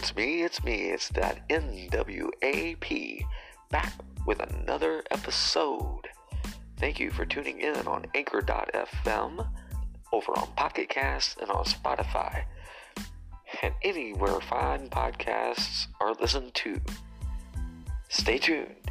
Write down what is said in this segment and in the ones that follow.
it's me, it's me, it's that NWAP back with another episode. Thank you for tuning in on Anchor.fm, over on Pocket Cast, and on Spotify, and anywhere fine podcasts are listened to. Stay tuned.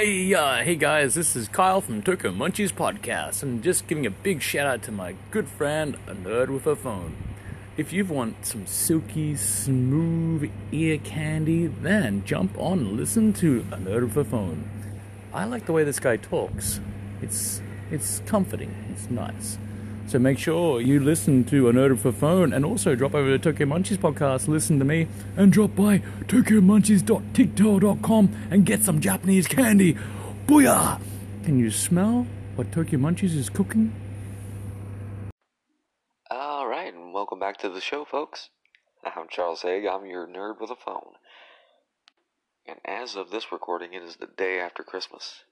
Hey, uh, hey guys, this is Kyle from Tokyo Munchies Podcast, and just giving a big shout out to my good friend, a nerd with a phone. If you want some silky, smooth ear candy, then jump on and listen to a nerd with a phone. I like the way this guy talks. It's it's comforting. It's nice. So make sure you listen to a nerd a phone, and also drop over to Tokyo Munchies Podcast, listen to me, and drop by tokyomunchies.tiktok.com and get some Japanese candy. Booyah! Can you smell what Tokyo Munchies is cooking? All right, and welcome back to the show, folks. I'm Charles Haig. I'm your nerd with a phone. And as of this recording, it is the day after Christmas.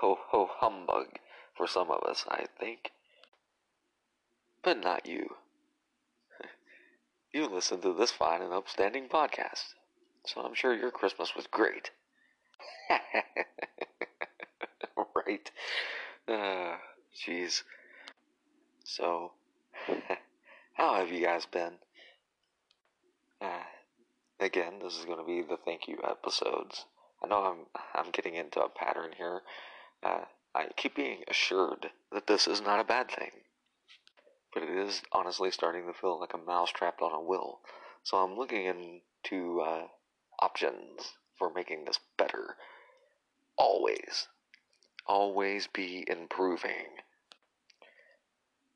Ho ho humbug for some of us, I think. But not you. You listen to this fine and upstanding podcast. So I'm sure your Christmas was great. right? Uh, jeez. So, how have you guys been? Uh, again, this is going to be the thank you episodes. I know I'm I'm getting into a pattern here. Uh, I keep being assured that this is not a bad thing, but it is honestly starting to feel like a mouse trapped on a wheel. So I'm looking into uh, options for making this better. Always, always be improving.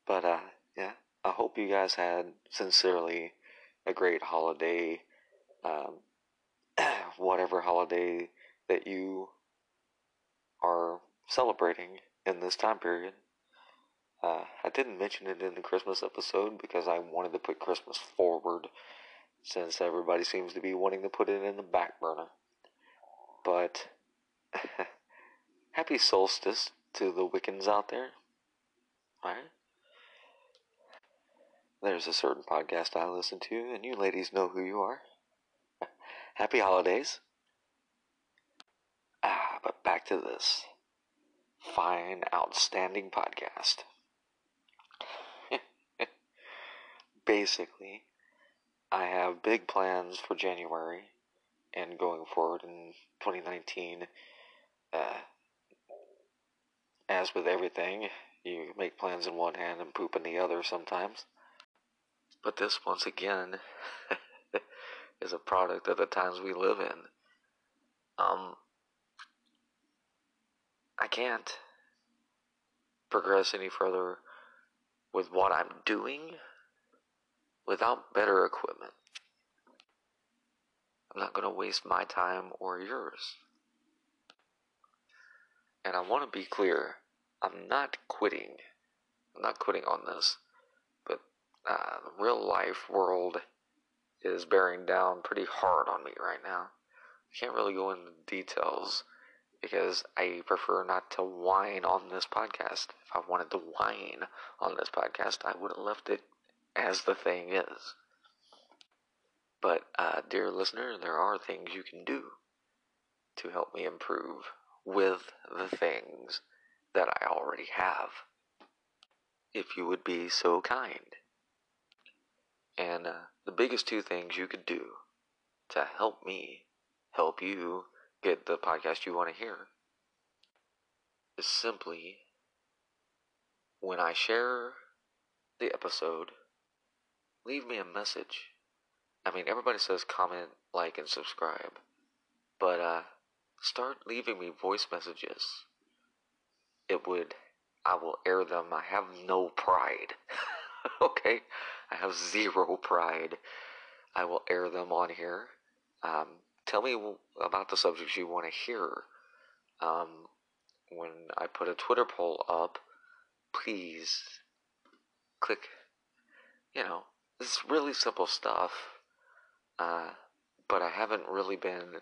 But uh, yeah, I hope you guys had sincerely a great holiday. Um, whatever holiday that you are celebrating in this time period. Uh, I didn't mention it in the Christmas episode because I wanted to put Christmas forward since everybody seems to be wanting to put it in the back burner. But happy solstice to the Wiccans out there. Alright? There's a certain podcast I listen to, and you ladies know who you are. Happy holidays. Ah, but back to this fine, outstanding podcast. Basically, I have big plans for January and going forward in 2019. Uh, as with everything, you make plans in one hand and poop in the other sometimes. But this, once again, is a product of the times we live in. Um, I can't progress any further with what I'm doing without better equipment. I'm not going to waste my time or yours. And I want to be clear I'm not quitting. I'm not quitting on this. But uh, the real life world is bearing down pretty hard on me right now. I can't really go into details because I prefer not to whine on this podcast. If I wanted to whine on this podcast, I would have left it as the thing is. But, uh, dear listener, there are things you can do to help me improve with the things that I already have. If you would be so kind. And uh, the biggest two things you could do to help me help you get the podcast you want to hear is simply when I share the episode, leave me a message. I mean, everybody says comment, like, and subscribe, but uh, start leaving me voice messages. It would, I will air them. I have no pride. okay? I have zero pride. I will air them on here. Um, tell me about the subjects you want to hear. Um, when I put a Twitter poll up, please click, you know, it's really simple stuff. Uh, but I haven't really been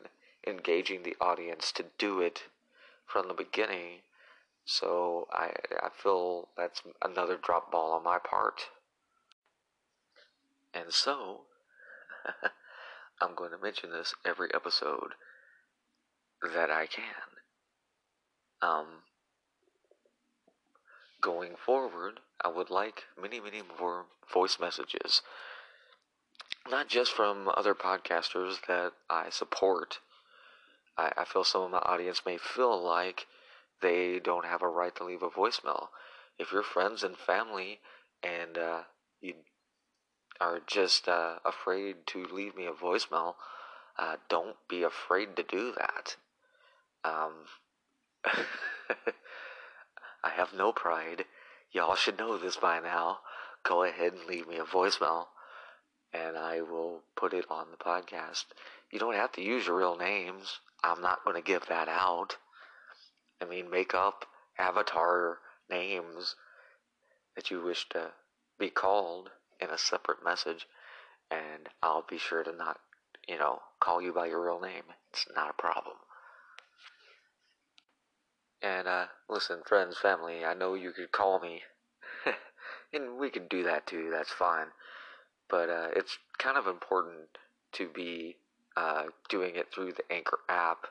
engaging the audience to do it from the beginning. So I I feel that's another drop ball on my part. And so I'm going to mention this every episode that I can. Um, going forward, I would like many, many more voice messages. Not just from other podcasters that I support. I, I feel some of my audience may feel like they don't have a right to leave a voicemail. If your friends and family and uh, you are just uh, afraid to leave me a voicemail, uh, don't be afraid to do that. Um, I have no pride. Y'all should know this by now. Go ahead and leave me a voicemail, and I will put it on the podcast. You don't have to use your real names. I'm not going to give that out. I mean, make up avatar names that you wish to be called in a separate message, and I'll be sure to not, you know, call you by your real name. It's not a problem. And, uh, listen, friends, family, I know you could call me, and we could do that too, that's fine. But, uh, it's kind of important to be uh, doing it through the Anchor app.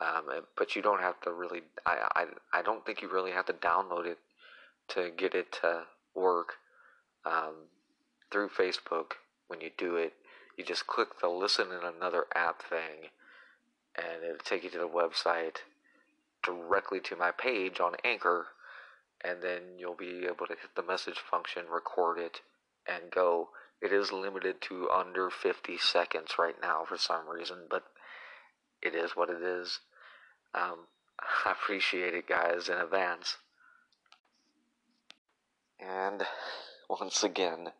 Um, but you don't have to really. I, I I don't think you really have to download it to get it to work um, through Facebook. When you do it, you just click the listen in another app thing, and it'll take you to the website directly to my page on Anchor, and then you'll be able to hit the message function, record it, and go. It is limited to under 50 seconds right now for some reason, but it is what it is. Um, I appreciate it, guys, in advance. And once again,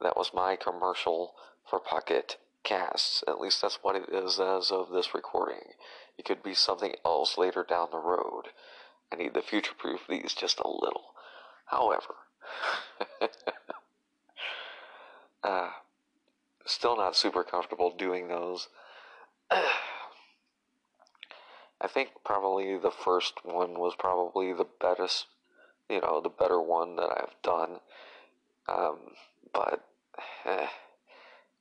that was my commercial for Pocket Casts. At least that's what it is as of this recording. It could be something else later down the road. I need to future proof these just a little. However, uh, still not super comfortable doing those. I think probably the first one was probably the best, you know, the better one that I've done. Um, but eh,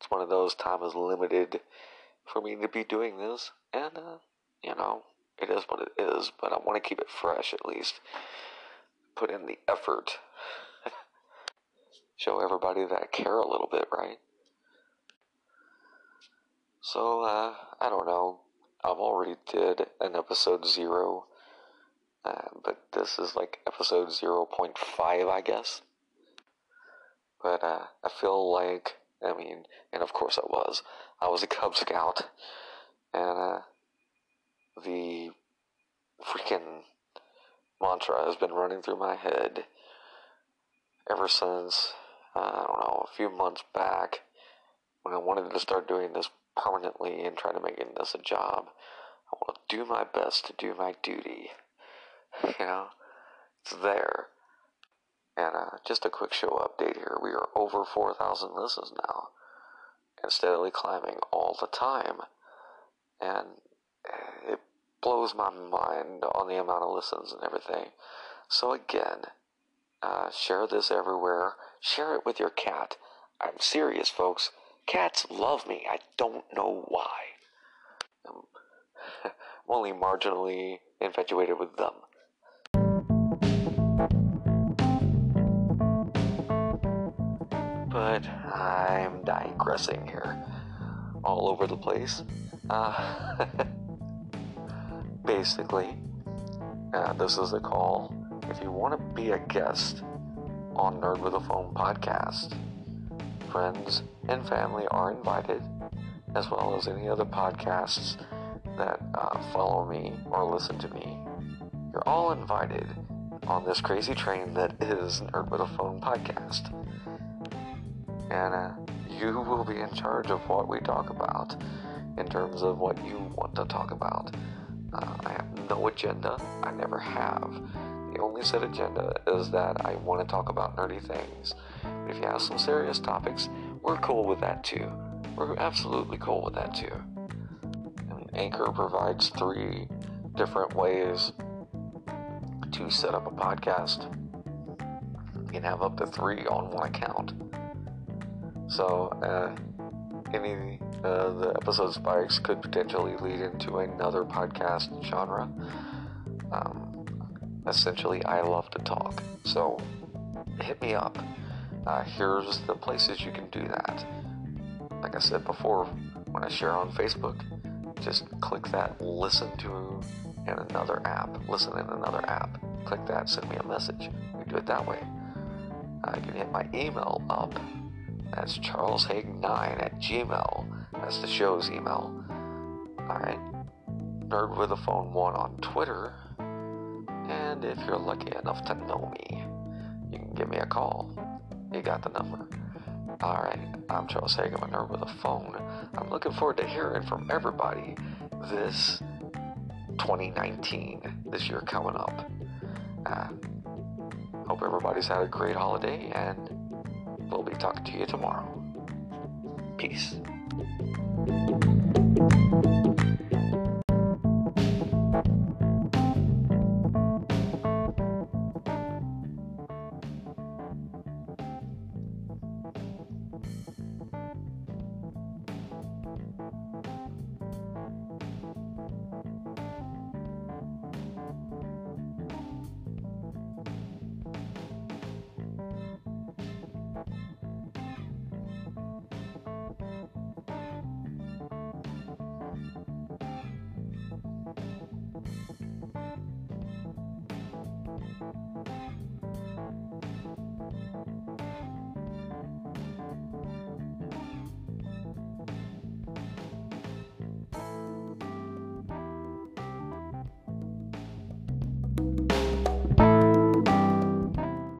it's one of those time is limited for me to be doing this, and uh, you know, it is what it is. But I want to keep it fresh at least. Put in the effort. Show everybody that I care a little bit, right? So, uh, I don't know. I've already did an episode zero, uh, but this is like episode 0.5, I guess. But uh, I feel like, I mean, and of course I was, I was a Cub Scout, and uh, the freaking mantra has been running through my head ever since, uh, I don't know, a few months back when I wanted to start doing this permanently and try to make it this a job. I want to do my best to do my duty. You know, it's there. And uh, just a quick show update here. We are over 4,000 listens now and steadily climbing all the time. And it blows my mind on the amount of listens and everything. So, again, uh, share this everywhere. Share it with your cat. I'm serious, folks. Cats love me. I don't know why. I'm, I'm only marginally infatuated with them. But I'm digressing here. All over the place. Uh, basically, uh, this is a call. If you want to be a guest on Nerd with a Phone podcast, friends and family are invited, as well as any other podcasts that uh, follow me or listen to me. You're all invited on this crazy train that is Nerd with a Phone podcast. And uh, you will be in charge of what we talk about in terms of what you want to talk about. Uh, I have no agenda, I never have. The only set agenda is that I want to talk about nerdy things. If you have some serious topics, we're cool with that too. We're absolutely cool with that too. Mean, Anchor provides three different ways to set up a podcast. You can have up to three on one account. So, uh, any uh, the episode spikes could potentially lead into another podcast genre. Um, essentially, I love to talk. So, hit me up. Uh, here's the places you can do that. Like I said before, when I share on Facebook, just click that listen to in another app. Listen in another app. Click that, send me a message. You do it that way. Uh, you can hit my email up. That's charleshaig9 at gmail. That's the show's email. Alright. Nerd with a phone 1 on Twitter. And if you're lucky enough to know me, you can give me a call. You got the number. Alright, I'm Charles Haig. I'm a nerd with a phone. I'm looking forward to hearing from everybody this 2019, this year coming up. Uh, hope everybody's had a great holiday, and we'll be talking to you tomorrow. Peace.